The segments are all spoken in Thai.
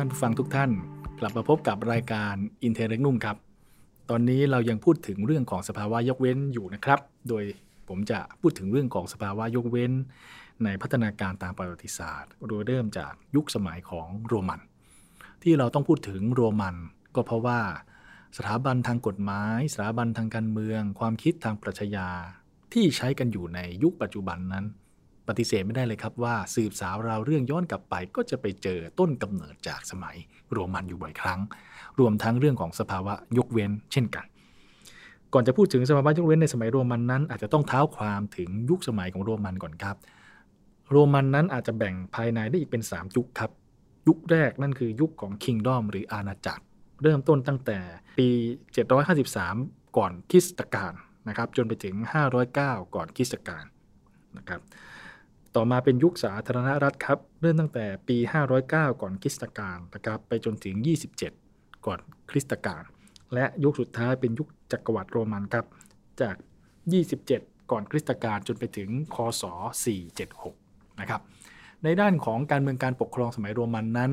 ท่านผู้ฟังทุกท่าน กลับมาพบกับรายการอินเทอร์เรกนุ่มครับ ตอนนี้เรายังพูดถึงเรื่องของสภาวะยกเว้นอยู่นะครับ โดยผมจะพูดถึงเรื่องของสภาวะยกเว้น ในพัฒนาการตามประวัติศาสตร์ โดยเริ่มจากยุคสมัยของโรมัน ที่เราต้องพูดถึงโรมัน ก็เพราะว่า สถาบันทางกฎหมาย สถาบันทางการเมือง ความคิดทางปรัชญาที่ใช้กันอยู่ในยุคปัจจุบันนั้น ปฏิเสธไม่ได้เลยครับว่าสืบสาวราวเรื่องย้อนกลับไป ก็จะไปเจอต้นกำเนิดจากสมัยโรมันอยู่บ่อยครั้ง รวมทั้งเรื่องของสภาวะยกเว้น เช่นกัน ก่อนจะพูดถึงสภาวะยกเว้นในสมัยโรมันนั้น อาจจะต้องเท้าความถึงยุคสมัยของโรมันก่อนครับ โรมันนั้นอาจจะแบ่งภายในได้อีกเป็น 3 ยุคครับ ยุคแรกนั่นคือยุคของคิงดอมหรืออาณาจักร เริ่มต้นตั้งแต่ปี 753 ก่อนคริสตกาลนะครับจนไปถึง 509 ก่อนคริสตกาลนะครับ ต่อมาเป็นยุคสาธารณรัฐครับ เริ่มตั้งแต่ปี 509 ก่อนคริสตกาลนะครับไปจนถึง 27 ก่อนคริสตกาลและยุคสุดท้ายเป็นยุคจักรวรรดิโรมันครับ จาก 27 ก่อนคริสตกาลจนไปถึงคศ 476 นะครับ ในด้านของการเมืองการปกครองสมัยโรมันนั้น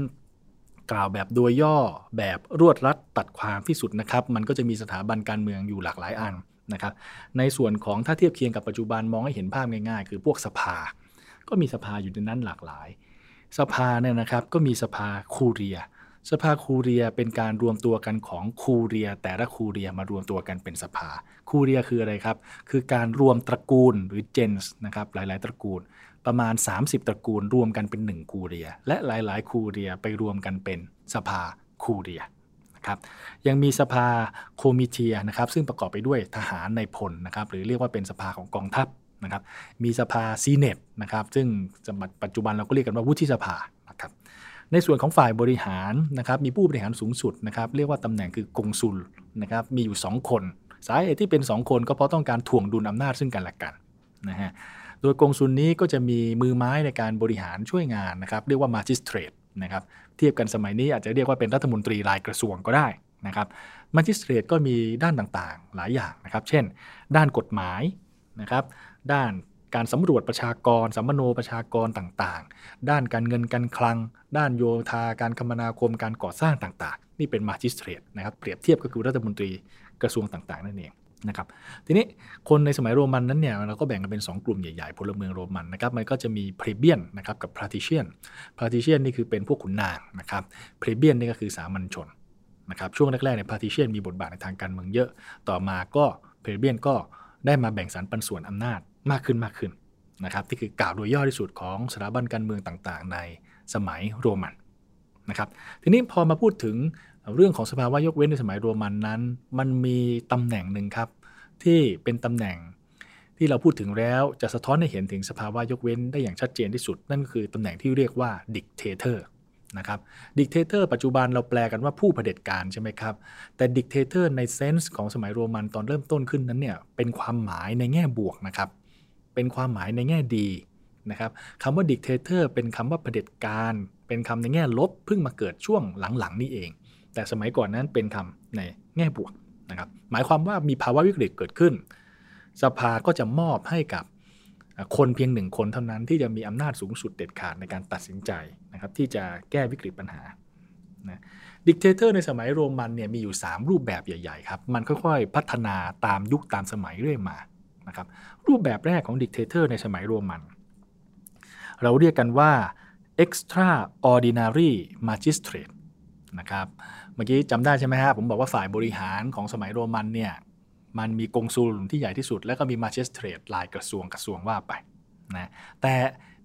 กล่าวแบบโดยย่อแบบรวดรัดตัดความที่สุดนะครับ มันก็จะมีสถาบันการเมืองอยู่หลากหลายอันนะครับ ในส่วนของถ้าเทียบเคียงกับปัจจุบันมองให้เห็นภาพง่ายๆ คือพวกสภา ก็มีสภาอยู่ในนั้นหลากหลาย สภาเนี่ยนะครับก็มีสภาคูเรีย สภาคูเรียเป็นการรวมตัวกันของคูเรีย แต่ละคูเรียมารวมตัวกันเป็นสภา คูเรียคืออะไรครับ คือการรวมตระกูลหรือเจนส์นะครับหลาย ๆ ตระกูล ประมาณ 30 ตระกูลรวมกันเป็น 1 คูเรีย และหลาย ๆ คูเรียไปรวมกันเป็นสภาคูเรียะครับยังมีสภาโคมิเทียนะครับซึ่งประกอบไปด้วยทหารในพลนะครับหรือเรียกว่าเป็นสภาของกองทัพ นะครับ มีสภา Senate นะครับซึ่งปัจจุบันเราก็เรียกกันว่าวุฒิสภานะครับในส่วนของฝ่ายบริหารนะครับมีผู้บริหารสูงสุดนะครับเรียกว่าตำแหน่งคือกงซุลนะครับมีอยู่ 2 คน สาเหตุที่เป็น 2 คนก็เพราะต้องการถ่วงดุลอำนาจซึ่งกันและกันนะฮะโดยกงซุลนี้ก็จะมีมือไม้ในการบริหารช่วยงานนะครับเรียกว่า magistrateนะครับเทียบกันสมัยนี้อาจจะเรียกว่าเป็นรัฐมนตรีรายกระทรวงก็ได้นะครับ magistrate ก็มีด้านต่างๆ หลายอย่างนะครับ เช่น ด้านกฎหมายนะครับ ด้านการสำรวจประชากรสำมะโนประชากรต่างๆ ด้านการเงินการคลัง ด้านโยธาการคมนาคมการก่อสร้างต่างๆ นี่เป็น magistrate นะครับเปรียบเทียบก็คือรัฐมนตรีกระทรวงต่างๆ นั่นเองนะครับทีนี้คนในสมัยโรมันนั้นเนี่ยเราก็แบ่งกันเป็น 2 กลุ่มใหญ่ๆ พลเมืองโรมันนะครับมันก็จะมี plebeian นะครับกับ patrician patrician นี่คือเป็นพวกขุนนางนะครับ plebeian นี่ก็คือสามัญชนนะครับช่วงแรกๆเนี่ย patrician มีบทบาทในทางการเมืองเยอะ ต่อมาก็ plebeian ก็ได้มาแบ่งสรรปันส่วนอำนาจ มากขึ้นมากขึ้นนะครับที่คือกล่าวโดยย่อที่สุดของสถาบันการเมืองต่างๆ ในสมัยโรมันนะครับทีนี้พอมาพูดถึงเรื่องของสภาวะยกเว้นในสมัยโรมันนั้น มันมีตำแหน่งหนึ่งครับ ที่เป็นตำแหน่งที่เราพูดถึงแล้วจะสะท้อนให้เห็นถึงสภาวะยกเว้นได้อย่างชัดเจนที่สุด นั่นก็คือตำแหน่งที่เรียกว่า dictatorนะครับ dictator ปัจจุบันเราแปลกันว่าผู้เผด็จการใช่ไหมครับ แต่ dictator ใน sense ของสมัยโรมันตอนเริ่มต้นขึ้นนั้นเนี่ยเป็นความหมายในแง่บวกนะครับ เป็นความหมายในแง่ดีนะครับคำว่า dictator เป็นคำว่าเผด็จการ เป็นคำในแง่ลบเพิ่งมาเกิดช่วงหลังๆนี่เอง แต่สมัยก่อนนั้นเป็นคำในแง่บวกนะครับหมายความว่ามีภาวะวิกฤตเกิดขึ้น สภาก็จะมอบให้กับคนเพียงหนึ่งคนเท่านั้นที่จะมีอำนาจสูงสุดเด็ดขาดในการตัดสินใจนะครับที่จะแก้วิกฤตปัญหานะ dictator ในสมัยโรมันเนี่ยมีอยู่ 3 รูปแบบใหญ่ ๆ ครับ มันค่อยๆ พัฒนาตามยุคตามสมัยเรื่อยมา นะครับรูปแบบแรกของ dictator ในสมัยโรมัน เราเรียกกันว่า extraordinary magistrate นะครับเมื่อกี้จำได้ใช่ไหมฮะผมบอกว่าฝ่ายบริหารของสมัยโรมันเนี่ยมันมีกงซุลที่ใหญ่ที่สุด แล้วก็มี magistrate รายกระทรวงกระทรวงว่าไปนะแต่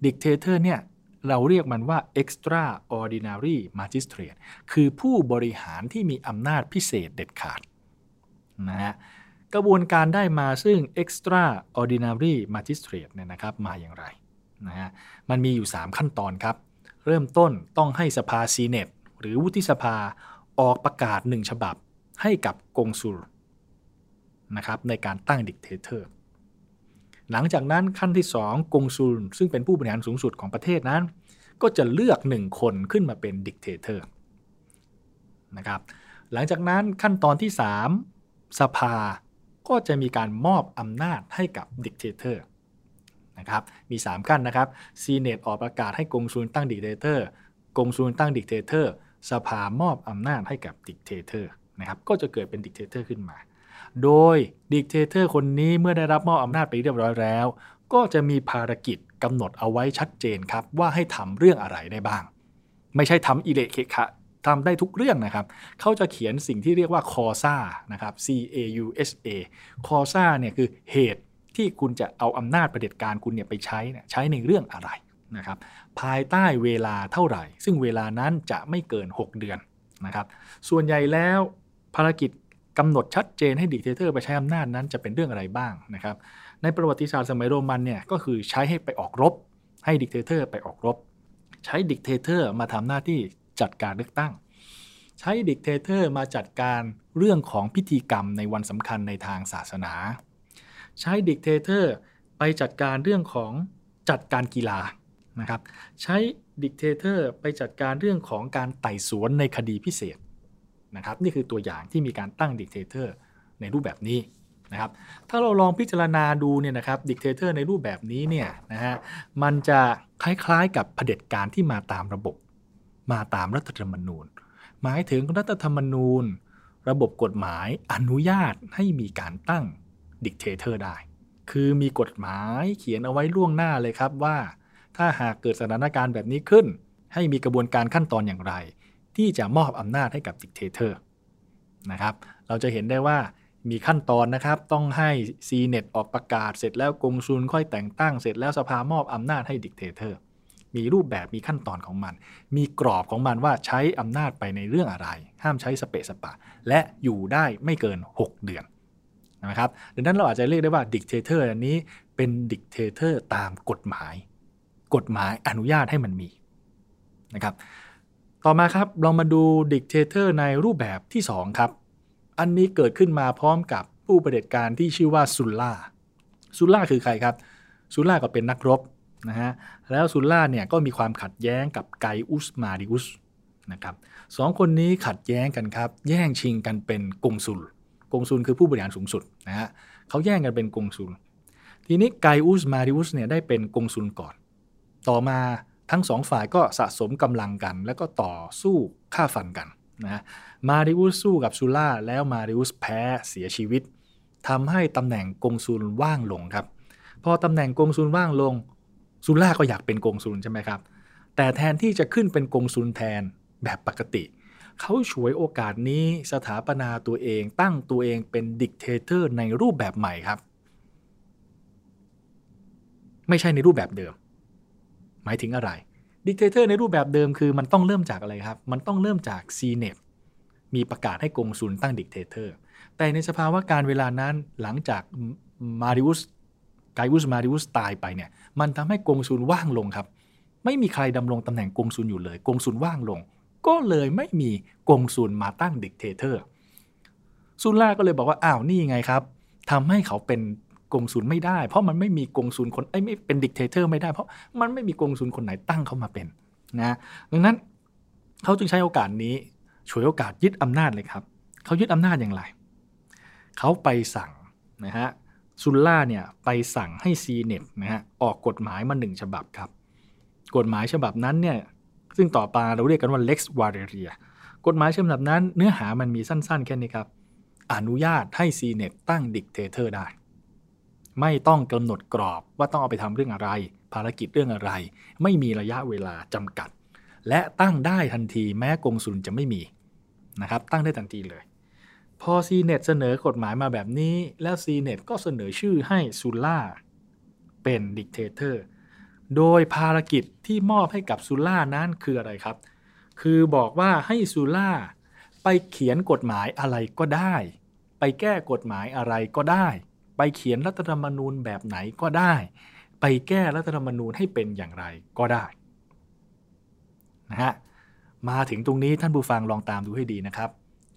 dictator เนี่ยเราเรียกมันว่า extraordinary magistrate คือผู้บริหารที่มีอำนาจพิเศษเด็ดขาดนะฮะ กระบวนการได้มาซึ่ง extraordinary magistrate เนี่ยนะครับมาอย่างไรนะฮะมันมีอยู่ 3 ขั้นตอนครับ เริ่มต้นต้องให้สภา Senate หรือวุฒิสภาออกประกาศหนึ่งฉบับให้กับกงสุลนะครับในการตั้ง dictator หลังจากนั้นขั้นที่ 2 กงสุลซึ่งเป็นผู้บริหารสูงสุดของประเทศนั้น ก็จะเลือกหนึ่งคนขึ้นมาเป็น dictator นะครับหลังจากนั้นขั้นตอนที่ 3 สภา ก็จะมีการมอบอำนาจให้กับ dictator นะครับมี 3 ขั้นนะครับ Senate ออกประกาศให้กงสุลตั้ง dictatorกงสุลตั้ง dictator สภามอบอำนาจให้กับ dictator นะครับก็จะเกิดเป็น dictator ขึ้นมา โดย dictator คนนี้เมื่อได้รับมอบอำนาจไปเรียบร้อยแล้ว ก็จะมีภารกิจกำหนดเอาไว้ชัดเจนครับว่าให้ทำเรื่องอะไรได้บ้าง ไม่ใช่ทำอีเหละเขละขละ ทำได้ทุกเรื่องนะครับ เขาจะเขียนสิ่งที่เรียกว่า causa นะครับ C A U S A causa เนี่ยคือเหตุที่คุณจะเอาอำนาจประเผด็จการคุณเนี่ยไปใช้เนี่ยใช้ในเรื่องอะไรนะครับ ภายใต้เวลาเท่าไหร่ ซึ่งเวลานั้นจะไม่เกิน 6 เดือนนะครับ ส่วนใหญ่แล้วภารกิจกำหนดชัดเจนให้ dictator ไปใช้อำนาจนั้นจะเป็นเรื่องอะไรบ้างนะครับ ในประวัติศาสตร์สมัยโรมันเนี่ยก็คือใช้ให้ไปออกรบ ให้ dictator ไปออกรบ ใช้ dictator มาทำหน้าที่ จัดการเลือกตั้ง ใช้ dictator มาจัดการเรื่องของพิธีกรรมในวันสำคัญในทางศาสนา ใช้ dictator ไปจัดการเรื่องของจัดการกีฬานะครับใช้ dictator ไปจัดการเรื่องของการไต่สวนในคดีพิเศษนะครับนี่คือตัวอย่างที่มีการตั้ง dictator ในรูปแบบนี้นะครับถ้าเราลองพิจารณาดูเนี่ยนะครับ dictator ในรูปแบบนี้เนี่ยนะฮะมันจะคล้ายๆกับเผด็จการที่มาตามระบบ มาตามรัฐธรรมนูญ หมายถึงรัฐธรรมนูญ ระบบกฎหมายอนุญาตให้มีการตั้ง dictator ได้ คือมีกฎหมายเขียนเอาไว้ล่วงหน้าเลยครับว่า ถ้าหากเกิดสถานการณ์แบบนี้ขึ้น ให้มีกระบวนการขั้นตอนอย่างไร ที่จะมอบอำนาจให้กับ dictator นะครับ เราจะเห็นได้ว่ามีขั้นตอนนะครับ ต้องให้ Senate ออกประกาศเสร็จแล้วกงสุลค่อยแต่งตั้งเสร็จแล้วสภามอบอำนาจให้ dictator มีรูปแบบมีขั้นตอนของมัน มีกรอบของมันว่าใช้อำนาจไปในเรื่องอะไร ห้ามใช้สเปะสปะ และอยู่ได้ไม่เกิน 6 เดือนนะครับดังนั้นเราอาจจะเรียกได้ว่า dictator อันนี้เป็น dictator ตามกฎหมาย กฎหมายอนุญาตให้มันมีนะครับต่อมาครับเรามาดู dictator ในรูปแบบที่2ครับอันนี้เกิดขึ้นมาพร้อมกับผู้ประเด็จการที่ชื่อว่าซุลล่าซุลล่าคือใครครับซุลล่าก็เป็นนักรบ นะฮะแล้วซุลล่าเนี่ยก็มีความขัดแย้งกับไกอุสมาริอุสนะครับสองคนนี้ขัดแย้งกันครับ แย่งชิงกันเป็นกงซุลกงซุลคือผู้บริหารสูงสุดนะฮะเขาแย่งกันเป็นกงซุลทีนี้ไกอุสมาริอุสเนี่ยได้เป็นกงซุลก่อน ต่อมาทั้งสองฝ่ายก็สะสมกำลังกัน แล้วก็ต่อสู้ฆ่าฟันกันนะมาริอุสสู้กับซูล่าแล้วมาริอุสแพ้เสียชีวิตทำให้ตำแหน่งกงสุลว่างลงครับ พอตำแหน่งกงสุลว่างลง ซูล่าก็อยากเป็นกงสุลใช่ไหมครับ แต่แทนที่จะขึ้นเป็นกงสุลแทนแบบปกติ เขาฉวยโอกาสนี้สถาปนาตัวเองตั้งตัวเองเป็น dictator ในรูปแบบใหม่ครับ ไม่ใช่ในรูปแบบเดิม หมายถึงอะไร dictator ในรูปแบบเดิมคือมันต้องเริ่มจากอะไรครับ มันต้องเริ่มจาก c n e t มีประกาศให้กงสุลตั้ง dictator แต่ในสภาวะการเวลานั้นหลังจากมาริอุส ไกอุสมาริอุสตายไปเนี่ยมันทำให้กงสุลว่างลงครับ ไม่มีใครดำรงตำแหน่งกงสุลอยู่เลย กงสุลว่างลง ก็เลยไม่มีกงสุลมาตั้ง dictator ซุลล่าก็เลยบอกว่าอ้าวนี่ไงครับทำให้เขาเป็นกงสุลไม่ได้ เพราะมันไม่มีกงสุลคนไอ้ไม่เป็น dictator ไม่ได้เพราะมันไม่มีกงสุลคนไหนตั้งเขามาเป็นนะดังนั้นเขาจึงใช้โอกาสนี้ฉวยโอกาสยึดอำนาจเลยครับเขายึดอำนาจอย่างไรเขาไปสั่งนะฮะ ซุลล่าเนี่ยไปสั่งให้ซีเน็ตนะฮะออกกฎหมายมาหนึ่งฉบับครับ กฎหมายฉบับนั้นเนี่ยซึ่งต่อไปเราเรียกกันว่า Lex v a l e r i a กฎหมายฉบับนั้นเนื้อหามันมีสั้นๆ แค่นี้ครับ อนุญาตให้ซีเน็ตตั้งดิกเตเตอร์ได้ ไม่ต้องกำหนดกรอบว่าต้องเอาไปทำเรื่องอะไร ภารกิจเรื่องอะไร ไม่มีระยะเวลาจำกัด และตั้งได้ทันทีแม้กงสุลจะไม่มีนะครับตั้งได้ทันทีเลย พอ CNET เสนอกฎหมายมาแบบนี้ แล้ว CNET ก็เสนอชื่อให้ซูล่าเป็นดิกเตเตอร์โดยภารกิจที่มอบให้กับซูล่านั้นคืออะไรครับ คือบอกว่าให้ซูล่าไปเขียนกฎหมายอะไรก็ได้ ไปแก้กฎหมายอะไรก็ได้ ไปเขียนรัฐธรรมนูญแบบไหนก็ได้ ไปแก้รัฐธรรมนูญให้เป็นอย่างไรก็ได้นะฮะมาถึงตรงนี้ท่านผู้ฟังลองตามดูให้ดีนะครับ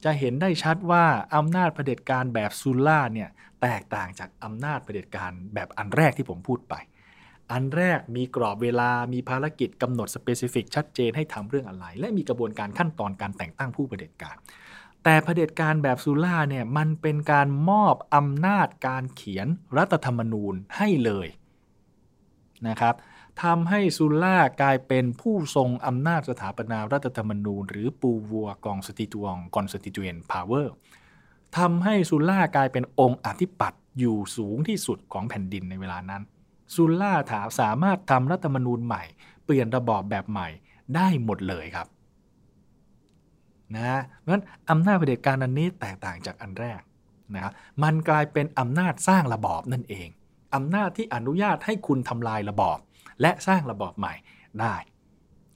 จะเห็นได้ชัดว่าอำนาจเผด็จการแบบซูล่าเนี่ยแตกต่างจากอำนาจเผด็จการแบบอันแรกที่ผมพูดไป อันแรกมีกรอบเวลามีภารกิจกำหนด specific ชัดเจนให้ทำเรื่องอะไร และมีกระบวนการขั้นตอนการแต่งตั้งผู้เผด็จการ แต่เผด็จการแบบซูล่าเนี่ยมันเป็นการมอบอำนาจการเขียนรัฐธรรมนูญให้เลยนะครับ ทำให้ซูล่ากลายเป็นผู้ทรงอำนาจสถาปนารัฐธรรมนูญ หรือ pouvoir constituant constituent power ทำให้ซูล่ากลายเป็นองค์อธิปัตย์อยู่สูงที่สุดของแผ่นดินในเวลานั้นซูล่าถาสามารถทำรัฐธรรมนูญใหม่ เปลี่ยนระบอบแบบใหม่ได้หมดเลยครับนะเพราะฉะนั้นอำนาจเผด็จการอันนี้แตกต่างจากอันแรกนะครับมันกลายเป็นอำนาจสร้างระบอบนั่นเองอำนาจที่อนุญาตให้คุณทำลายระบอบ และสร้างระบอบใหม่ได้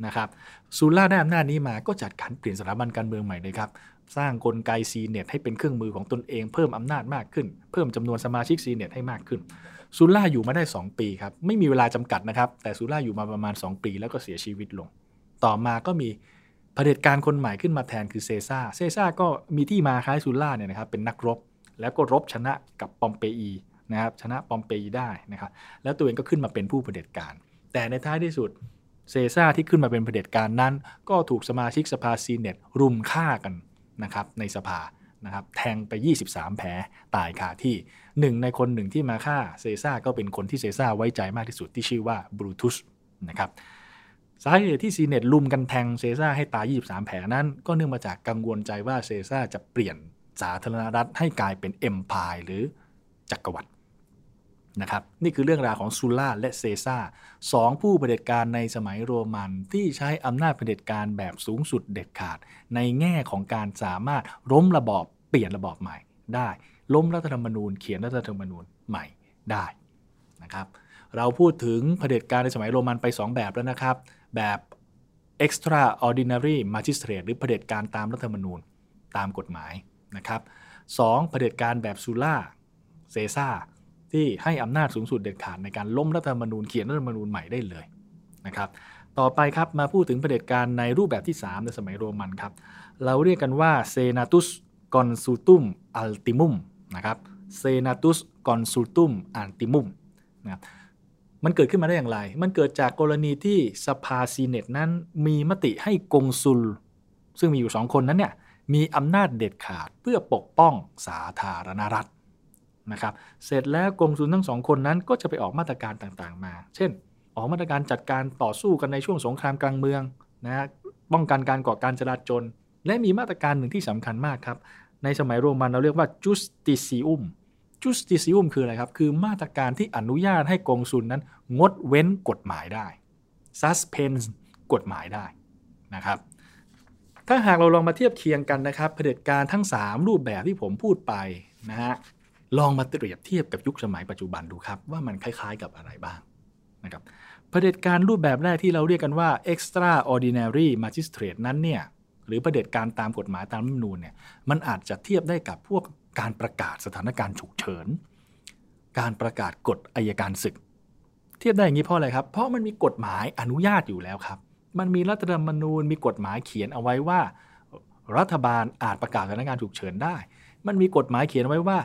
นะครับซูล่าได้อำนาจนี้มาก็จัดการเปลี่ยนสถาบันการเมืองใหม่เลยครับสร้างกลไกซีเน็ตให้เป็นเครื่องมือของตนเองเพิ่มอำนาจมากขึ้น เพิ่มจำนวนสมาชิกซีเน็ตให้มากขึ้นซูล่าอยู่มาได้ 2 ปีครับ ไม่มีเวลาจำกัดนะครับ แต่ซูล่าอยู่มาประมาณ 2 ปีแล้วก็เสียชีวิตลง ต่อมาก็มีเผด็จการคนใหม่ขึ้นมาแทนคือเซซ่าเซซ่าก็มีที่มาคล้ายซูล่าเนี่ยนะครับเป็นนักรบ แล้วก็รบชนะกับปอมเปอีนะครับชนะปอมเปอีได้นะครับแล้วตัวเองก็ขึ้นมาเป็นผู้เผด็จการ แต่ในท้ายที่สุดเซซ่าที่ขึ้นมาเป็นเผด็จการนั้น ก็ถูกสมาชิกสภาซีเนตรุมฆ่ากันนะครับในสภานะครับแทงไป 23 แผลตายคาที่หนึ่งในคนหนึ่งที่มาฆ่าเซซ่าก็เป็นคนที่เซซ่าไว้ใจมากที่สุดที่ชื่อว่าบรูทุสนะครับสาเหตุที่ซีเนตลุมกันแทงเซซ่าให้ตาย 23 แผลนั้น ก็เนื่องมาจากกังวลใจว่าเซซ่าจะเปลี่ยนสาธารณรัฐให้กลายเป็นเอ็มพายหรือจักรวรรดิ นะครับนี่คือเรื่องราวของซูล่าและเซซ่าสองผู้เผด็จการในสมัยโรมันที่ใช้อำนาจเผด็จการแบบสูงสุดเด็ดขาด ในแง่ของการสามารถล้มระบอบเปลี่ยนระบอบใหม่ได้ ล้มรัฐธรรมนูญ เขียนรัฐธรรมนูญใหม่ได้นะครับเราพูดถึงเผด็จการในสมัยโรมันไป 2 แบบแล้วนะครับ แบบ extraordinary magistrate หรือเผด็จการตามรัฐธรรมนูญตามกฎหมายนะครับสองเผด็จการแบบซูล่าเซซ่า ที่ให้อำนาจสูงสุดเด็ดขาดในการล้มรัฐธรรมนูญเขียนรัฐธรรมนูญใหม่ได้เลยนะครับต่อไปครับมาพูดถึงเผด็จการในรูปแบบที่ 3 ในสมัยโรมันครับเราเรียกกันว่าเซนาตุสกอนซูตุมอัลติมุมนะครับเซนาตุสกอนซูตุมอัลติมุมนะครับมันเกิดขึ้นมาได้อย่างไร มันเกิดจากกรณีที่สภาซีเนตนั้นมีมติให้กงซุล ซึ่งมีอยู่สองคนนั้นเนี่ยมีอำนาจเด็ดขาดเพื่อปกป้องสาธารณรัฐ นะครับ เสร็จแล้วกองสุลทั้งสองคนนั้นก็จะไปออกมาตรการต่างๆมา เช่น ออกมาตรการจัดการต่อสู้กันในช่วงสงครามกลางเมืองนะป้องกันการก่อการจลาจลและมีมาตรการหนึ่งที่สำคัญมากครับ ในสมัยโรมันเราเรียกว่า justicium justicium คืออะไรครับ คือมาตรการที่อนุญาตให้กองสุลนั้น งดเว้นกฎหมายได้ suspend กฎหมายได้นะครับ ถ้าหากเราลองมาเทียบเคียงกันนะครับเผด็จการทั้ง 3 รูปแบบที่ผมพูดไปนะฮะ ลองมาเปรียบเทียบกับยุคสมัยปัจจุบันดูครับ ว่ามันคล้ายๆกับอะไรบ้างนะครับเผด็จการรูปแบบแรกที่เราเรียกกันว่า extraordinary magistrate นั้นเนี่ยหรือประเด็จการตามกฎหมายตามรัฐมนูญเนี่ยมันอาจจะเทียบได้กับพวกการประกาศสถานการณ์ฉุกเฉิน การประกาศกฎอายการศึก เทียบได้อย่างนี้เพราะอะไรครับ เพราะมันมีกฎหมายอนุญาตอยู่แล้วครับ มันมีรัฐธรรมนูญมีกฎหมายเขียนเอาไว้ว่า รัฐบาลอาจประกาศสถานการณ์ฉุกเฉินได้ มันมีกฎหมายเขียนไว้ว่า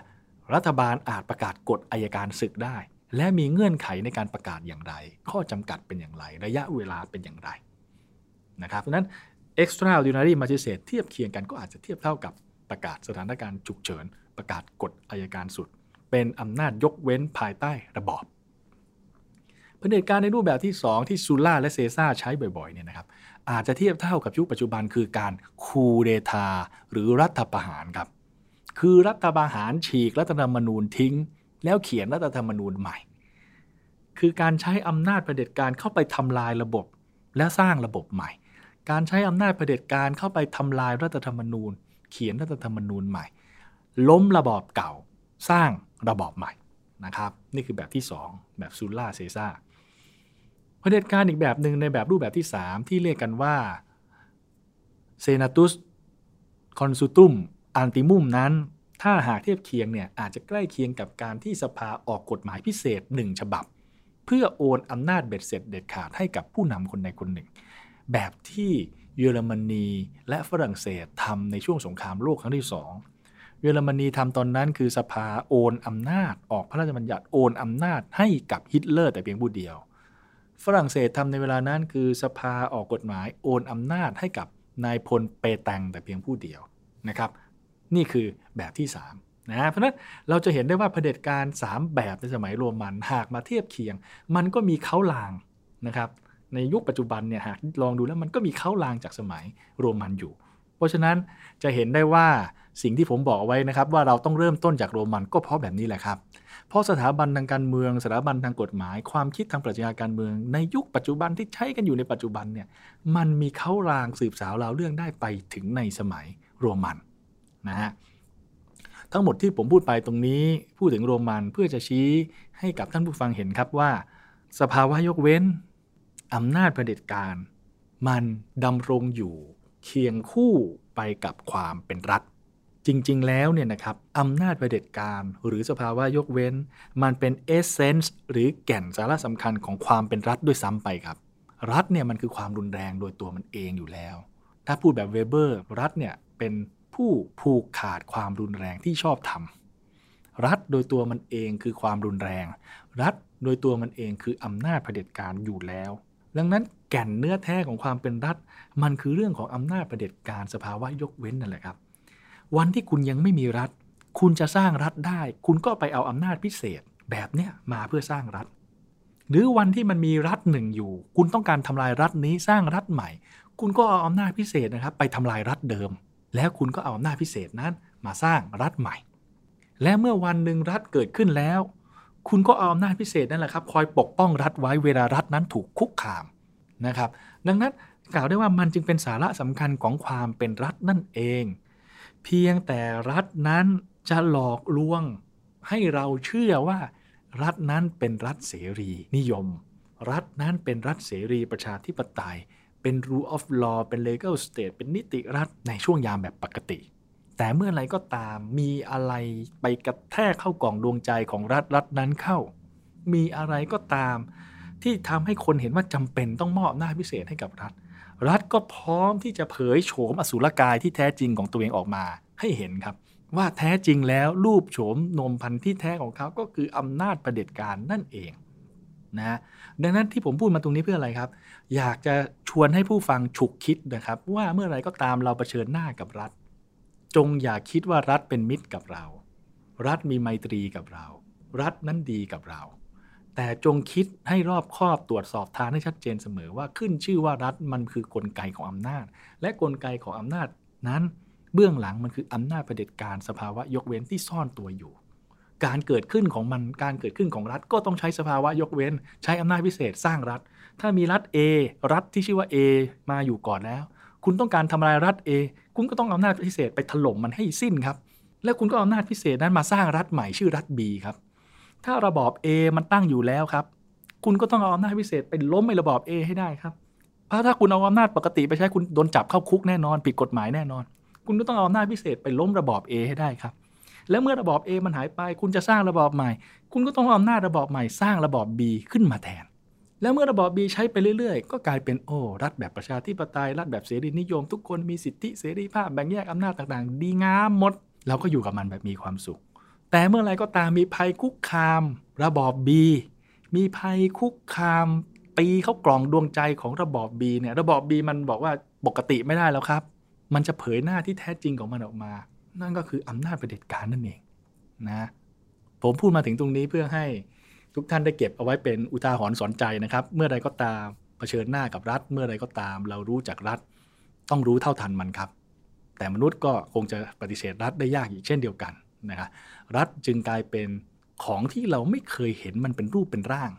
รัฐบาลอาจประกาศกฎอายการศึกได้ และมีเงื่อนไขในการประกาศอย่างไร ข้อจำกัดเป็นอย่างไร ระยะเวลาเป็นอย่างไรนะครับเพราะนั้น extraordinary magistrate เทียบเคียงกันก็อาจจะเทียบเท่ากับประกาศสถานการณ์ฉุกเฉิน ประกาศกฎอายการสุด เป็นอำนาจยกเว้นภายใต้ระบอบเผด็จการในรูปแบบที่ 2 ที่ซูล่าและเซซ่าใช้บ่อยๆเนี่ยนะครับอาจจะเทียบเท่ากับยุคปัจจุบันคือการคูเดตาหรือรัฐประหารครับ คือรัฐประหารฉีกรัฐธรรมนูญทิ้ง แล้วเขียนรัฐธรรมนูญใหม่ คือการใช้อำนาจเผด็จการเข้าไปทำลายระบบ และสร้างระบบใหม่ การใช้อำนาจเผด็จการเข้าไปทำลายรัฐธรรมนูญ เขียนรัฐธรรมนูญใหม่ ล้มระบอบเก่า สร้างระบอบใหม่นะครับ นี่คือแบบที่ 2 แบบซูล่าเซซ่าเผด็จการอีกแบบหนึ่งในแบบรูปแบบที่ 3 ที่เรียกกันว่าเซนาตุสคอนซูตุม อันติมุมนั้น ถ้าหากเทียบเคียงเนี่ยอาจจะใกล้เคียงกับการที่สภาออกกฎหมายพิเศษหนึ่งฉบับ เพื่อโอนอำนาจเบ็ดเสร็จเด็ดขาดให้กับผู้นำคนใดคนหนึ่ง แบบที่เยอรมนีและฝรั่งเศสทำในช่วงสงครามโลกครั้งที่สองเยอรมนีทำตอนนั้นคือสภาโอนอำนาจออกพระราชบัญญัติโอนอำนาจให้กับฮิตเลอร์แต่เพียงผู้เดียว ฝรั่งเศสทำในเวลานั้นคือสภาออกกฎหมายโอนอำนาจให้กับนายพลเปตังแต่เพียงผู้เดียวนะครับ นี่คือแบบที่3นะเพราะนั้นเราจะเห็นได้ว่าเผด็จการ 3 แบบในสมัยโรมันหากมาเทียบเคียง มันก็มีเขาลางนะครับในยุคปัจจุบันเนี่ยหากลองดูแล้วมันก็มีเข้าลางจากสมัยโรมันอยู่ เพราะฉะนั้นจะเห็นได้ว่าสิ่งที่ผมบอกไว้นะครับ ว่าเราต้องเริ่มต้นจากโรมันก็เพราะแบบนี้แหละครับ เพราะสถาบันทางการเมือง สถาบันทางกฎหมาย ความคิดทางปรัชญาการเมือง ในยุคปัจจุบันที่ใช้กันอยู่ในปัจจุบันเนี่ยมันมีเข้ารางสืบสาวราวเรื่องได้ไปถึงในสมัยโรมัน นะฮะทั้งหมดที่ผมพูดไปตรงนี้พูดถึงโรมันเพื่อจะชี้ให้กับท่านผู้ฟังเห็นครับว่า สภาวะยกเว้นอำนาจเผด็จการ มันดำรงอยู่เคียงคู่ไปกับความเป็นรัฐ จริงๆ แล้วเนี่ยนะครับอำนาจเผด็จการหรือสภาวะยกเว้น มันเป็นเอเซนส์หรือแก่นสาระสำคัญของความเป็นรัฐด้วยซ้ำไปครับ รัฐเนี่ยมันคือความรุนแรงโดยตัวมันเองอยู่แล้ว ถ้าพูดแบบเวเบอร์ รัฐเนี่ยเป็น ผู้ผูกขาดความรุนแรงที่ชอบทำรัฐโดยตัวมันเองคือความรุนแรง รัฐโดยตัวมันเองคืออำนาจเผด็จการอยู่แล้ว ดังนั้นแก่นเนื้อแท้ของความเป็นรัฐ มันคือเรื่องของอำนาจเผด็จการสภาวะยกเว้นนั่นแหละครับ วันที่คุณยังไม่มีรัฐ คุณจะสร้างรัฐได้ คุณก็ไปเอาอำนาจพิเศษ แบบเนี้ยมาเพื่อสร้างรัฐ หรือวันที่มันมีรัฐหนึ่งอยู่ คุณต้องการทำลายรัฐนี้สร้างรัฐใหม่ คุณก็เอาอำนาจพิเศษนะครับ ไปทำลายรัฐเดิม แล้วคุณก็เอาอำนาจพิเศษนั้นมาสร้างรัฐใหม่ และเมื่อวันหนึ่งรัฐเกิดขึ้นแล้ว คุณก็เอาอำนาจพิเศษนั่นแหละครับคอยปกป้องรัฐไว้เวลารัฐนั้นถูกคุกคามนะครับ ดังนั้นกล่าวได้ว่ามันจึงเป็นสาระสำคัญของความเป็นรัฐนั่นเอง เพียงแต่รัฐนั้นจะหลอกลวง ให้เราเชื่อว่า รัฐนั้นเป็นรัฐเสรีนิยม รัฐนั้นเป็นรัฐเสรีประชาธิปไตย เป็น rule of law เป็น legal state เป็นนิติรัฐในช่วงยามแบบปกติ แต่เมื่อไรก็ตามมีอะไรไปกระแทกเข้ากล่องดวงใจของรัฐรัฐนั้นเข้า มีอะไรก็ตาม ที่ทำให้คนเห็นว่าจำเป็นต้องมอบหน้าพิเศษให้กับรัฐ รัฐก็พร้อมที่จะเผยโฉมอสุรกายที่แท้จริงของตัวเองออกมาให้เห็นครับ ว่าแท้จริงแล้วรูปโฉมนมพันธุ์ที่แท้ของเขาก็คืออำนาจประเด็จการนั่นเอง นะดังนั้นที่ผมพูดมาตรงนี้เพื่ออะไรครับ อยากจะชวนให้ผู้ฟังฉุกคิดนะครับ ว่าเมื่อไรก็ตามเราเผชิญหน้ากับรัฐ จงอย่าคิดว่ารัฐเป็นมิตรกับเรา รัฐมีไมตรีกับเรา รัฐนั้นดีกับเรา แต่จงคิดให้รอบคอบตรวจสอบทางให้ชัดเจนเสมอว่าขึ้นชื่อว่ารัฐมันคือกลไกของอำนาจ และกลไกของอำนาจนั้นเบื้องหลังมันคืออำนาจเผด็จการสภาวะยกเว้นที่ซ่อนตัวอยู่ การเกิดขึ้นของมันการเกิดขึ้นของรัฐ ก็ต้องใช้สภาวะยกเว้น ใช้อำนาจพิเศษสร้างรัฐ ถ้ามีรัฐ A รัฐที่ชื่อว่า A มาอยู่ก่อนแล้ว คุณต้องการทำลายรัฐ A คุณก็ต้องอำนาจพิเศษไปถล่มมันให้สิ้นครับ แล้วคุณก็อำนาจพิเศษนั้นมาสร้างรัฐใหม่ชื่อรัฐ B ครับ ถ้าระบอบ A มันตั้งอยู่แล้วครับ คุณก็ต้องเอาอำนาจพิเศษไปล้มไอ้ระบอบ A ให้ได้ครับเพราะถ้าคุณเอาอำนาจปกติไปใช้คุณโดนจับเข้าคุกแน่นอน ผิดกฎหมายแน่นอน คุณก็ต้องเอาอำนาจพิเศษไปล้มระบอบ A ให้ได้ครับ แล้วเมื่อระบอบ A มันหายไป คุณจะสร้างระบอบใหม่ คุณก็ต้องเอาอำนาจระบอบใหม่สร้างระบอบ B ขึ้นมาแทน แล้วเมื่อระบอบ B ใช้ไปเรื่อยๆ ก็กลายเป็นโอ้รัฐแบบประชาธิปไตยรัฐแบบเสรีนิยม ทุกคนมีสิทธิเสรีภาพแบ่งแยกอำนาจต่างๆ ดีงามหมด เราก็อยู่กับมันแบบมีความสุข แต่เมื่อไรก็ตามมีภัยคุกคาม ระบอบ B มีภัยคุกคามตีเข้ากล่องดวงใจของระบอบ B เนี่ยระบอบ B มันบอกว่าปกติไม่ได้แล้วครับ มันจะเผยหน้าที่แท้จริงของมันออกมา นั่นก็คืออำนาจเผด็จการนั่นเองนะผมพูดมาถึงตรงนี้เพื่อให้ทุกท่านได้เก็บเอาไว้เป็นอุทาหรณ์สอนใจนะครับ เมื่อใดก็ตามเผชิญหน้ากับรัฐ เมื่อใดก็ตาม เรารู้จักรัฐ ต้องรู้เท่าทันมันครับ แต่มนุษย์ก็คงจะปฏิเสธรัฐได้ยากอีกเช่นเดียวกันนะครับรัฐจึงกลายเป็นของที่เราไม่เคยเห็นมันเป็นรูปเป็นร่าง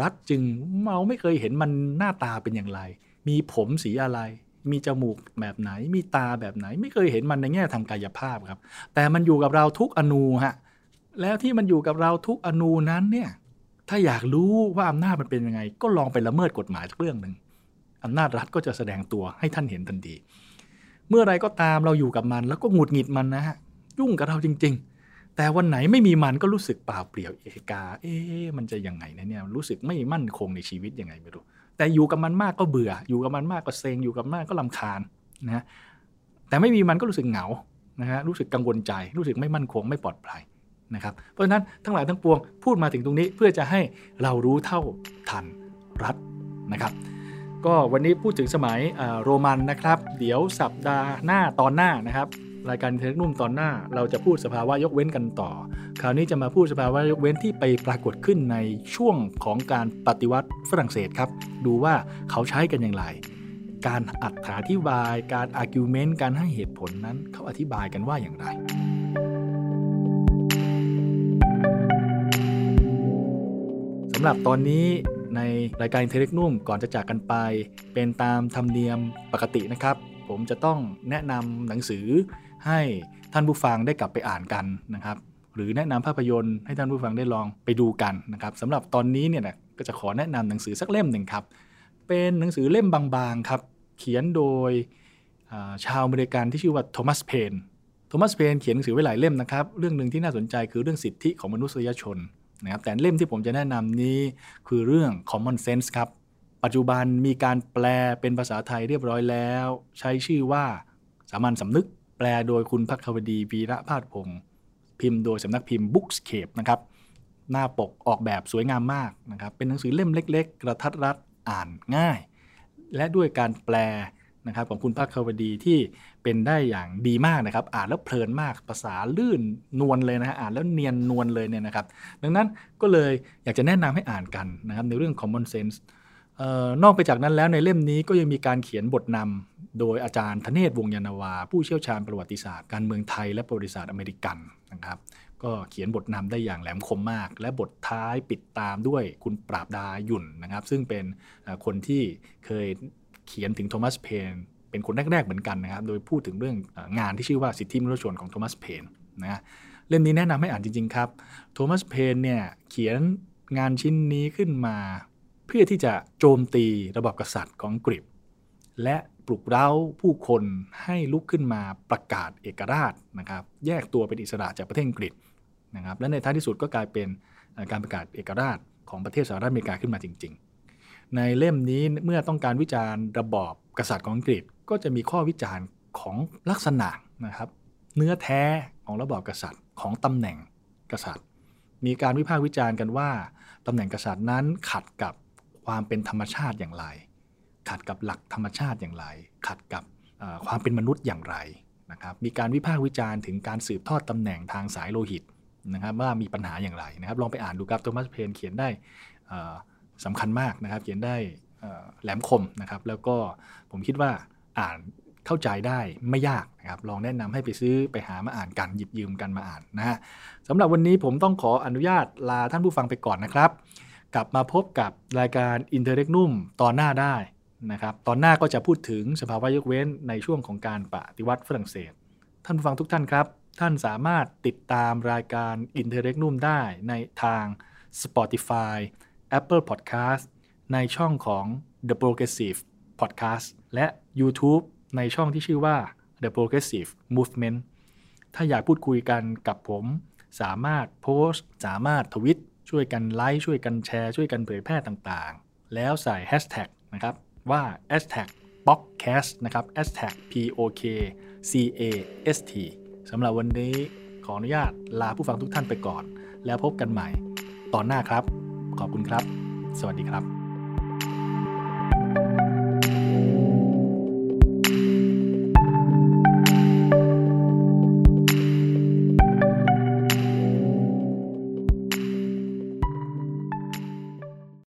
รัฐจึงเราไม่เคยเห็นมันหน้าตาเป็นอย่างไร มีผมสีอะไร มีจมูกแบบไหน มีตาแบบไหน ไม่เคยเห็นมันในแง่ทางกายภาพครับ แต่มันอยู่กับเราทุกอนูฮะแล้วที่มันอยู่กับเราทุกอนูนั้นเนี่ยถ้าอยากรู้ว่าอำนาจมันเป็นยังไง ก็ลองไปละเมิดกฎหมายเรื่องหนึ่งอำนาจรัฐก็จะแสดงตัวให้ท่านเห็นทันทีเมื่อไรก็ตามเราอยู่กับมัน แล้วก็หงุดหงิดมันนะฮะยุ่งกับเราจริง ๆ แต่วันไหนไม่มีมันก็รู้สึกเปล่าเปลี่ยวเอกา เอ๊ะมันจะยังไงนะเนี่ยรู้สึกไม่มั่นคงในชีวิตยังไงไม่รู้ แต่อยู่กับมันมากก็เบื่อ อยู่กับมันมากก็เซ็งอยู่กับมากก็ลำคาญนะแต่ไม่มีมันก็รู้สึกเหงานะฮะรู้สึกกังวลใจ รู้สึกไม่มั่นคงไม่ปลอดภัยนะครับ เพราะฉะนั้นทั้งหลายทั้งปวงพูดมาถึงตรงนี้เพื่อจะให้เรารู้เท่าทันรัฐนะครับ ก็วันนี้พูดถึงสมัยโรมันนะครับ เดี๋ยวสัปดาห์หน้าตอนหน้านะครับ รายการ Interregnum ตอนหน้า เราจะพูดสภาวะยกเว้นกันต่อ คราวนี้จะมาพูดสภาวะยกเว้นที่ไปปรากฏขึ้นในช่วงของการปฏิวัติฝรั่งเศสครับ ดูว่าเขาใช้กันอย่างไร การอรรถาธิบาย การ argument การให้เหตุผลนั้นเขาอธิบายกันว่าอย่างไรสำหรับตอนนี้ในรายการ Interregnum ก่อนจะจากกันไป เป็นตามธรรมเนียมปกตินะครับ ผมจะต้องแนะนำหนังสือ ให้ท่านผู้ฟังได้กลับไปอ่านกันนะครับ หรือแนะนำภาพยนตร์ให้ท่านผู้ฟังได้ลองไปดูกันนะครับสำหรับตอนนี้เนี่ยนะก็จะขอแนะนำหนังสือสักเล่มหนึ่งครับ เป็นหนังสือเล่มบางๆครับ เขียนโดยชาวอเมริกันที่ชื่อว่าโทมัสเพนโทมัสเพนเขียนหนังสือไว้หลายเล่มนะครับ เรื่องหนึ่งที่น่าสนใจคือเรื่องสิทธิของมนุษยชนนะครับแต่เล่มที่ผมจะแนะนำนี้คือเรื่อง common sense ครับ ปัจจุบันมีการแปลเป็นภาษาไทยเรียบร้อยแล้ว ใช้ชื่อว่าสามัญสำนึก แปลโดยคุณพักควดีวีระพาดพงศ์พิมพ์โดยสำนักพิมพ์ Bookscape นะครับ หน้าปกออกแบบสวยงามมากนะครับ เป็นหนังสือเล่มเล็ก ๆ กระทัดรัดอ่านง่าย และด้วยการแปลนะครับของคุณภาคควดีที่เป็นได้อย่างดีมากนะครับ อ่านแล้วเพลินมากภาษาลื่นนวลเลยนะฮะอ่านแล้วเนียนนวลเลยเนี่ยนะครับ ดังนั้นก็เลยอยากจะแนะนำให้อ่านกันนะครับในเรื่อง common sense นอกไปจากนั้นแล้วในเล่มนี้ก็ยังมีการเขียนบทนำโดยอาจารย์ธเนศวงยานาวา ผู้เชี่ยวชาญประวัติศาสตร์การเมืองไทยและประวัติศาสตร์อเมริกันนะครับก็เขียนบทนำได้อย่างแหลมคมมาก และบทท้ายปิดตามด้วยคุณปราบดาหยุ่นนะครับ ซึ่งเป็นคนที่เคยเขียนถึงโทมัสเพนเป็นคนแรก ๆ เหมือนกันนะครับ โดยพูดถึงเรื่องงานที่ชื่อว่าสิทธิมนุษยชนของโทมัสเพนนะเล่มนี้แนะนำให้อ่านจริง ๆ ครับ โทมัสเพนเนี่ยเขียนงานชิ้นนี้ขึ้นมา เพื่อที่จะโจมตีระบอบกษัตริย์ของอังกฤษ และปลุกเร้าผู้คนให้ลุกขึ้นมาประกาศเอกราชนะครับ แยกตัวเป็นอิสระจากประเทศอังกฤษนะครับ และในท้ายที่สุดก็กลายเป็นการประกาศเอกราชของประเทศสหรัฐอเมริกาขึ้นมาจริง ๆ ในเล่มนี้เมื่อต้องการวิจารณ์ระบอบกษัตริย์ของอังกฤษ ก็จะมีข้อวิจารณ์ของลักษณะนะครับ เนื้อแท้ของระบอบกษัตริย์ของตำแหน่งกษัตริย์ มีการวิพากษ์วิจารณ์กันว่าตำแหน่งกษัตริย์นั้นขัดกับ ความเป็นธรรมชาติอย่างไร ขัดกับหลักธรรมชาติอย่างไร ขัดกับความเป็นมนุษย์อย่างไรนะครับมีการวิพากษ์วิจารณ์ถึงการสืบทอดตำแหน่งทางสายโลหิตนะครับว่ามีปัญหาอย่างไรนะครับลองไปอ่านดูครับโทมัสเพนเขียนได้สำคัญมากนะครับ เขียนได้แหลมคมนะครับ แล้วก็ผมคิดว่าอ่านเข้าใจได้ไม่ยากนะครับ ลองแนะนำให้ไปซื้อไปหามาอ่านกันหยิบยืมกันมาอ่านนะฮะสำหรับวันนี้ผมต้องขออนุญาตลาท่านผู้ฟังไปก่อนนะครับ กลับมาพบกับรายการ i n t e r r e g n u m ตอนหน้าได้นะครับ ตอนหน้าก็จะพูดถึงสภาวะยกเว้นในช่วงของการปฏิวัติฝรั่งเศส ท่านผู้ฟังทุกท่านครับ ท่านสามารถติดตามรายการ i n t e r r e g n u m ได้ในทาง Spotify Apple Podcast ในช่องของ The Progressive Podcast และ YouTube ในช่องที่ชื่อว่า The Progressive Movement ถ้าอยากพูดคุยกันกับผม สามารถโพสต์ สามารถทวิต ช่วยกันไลค์ช่วยกันแชร์ช่วยกันเผยแพร่ต่างๆ แล้วใส่แฮชแท็กนะครับว่า hashtag podcast นะครับ hashtag p o k c a s t สำหรับวันนี้ขออนุญาตลาผู้ฟังทุกท่านไปก่อน แล้วพบกันใหม่ตอนหน้าครับ ขอบคุณครับ สวัสดีครับ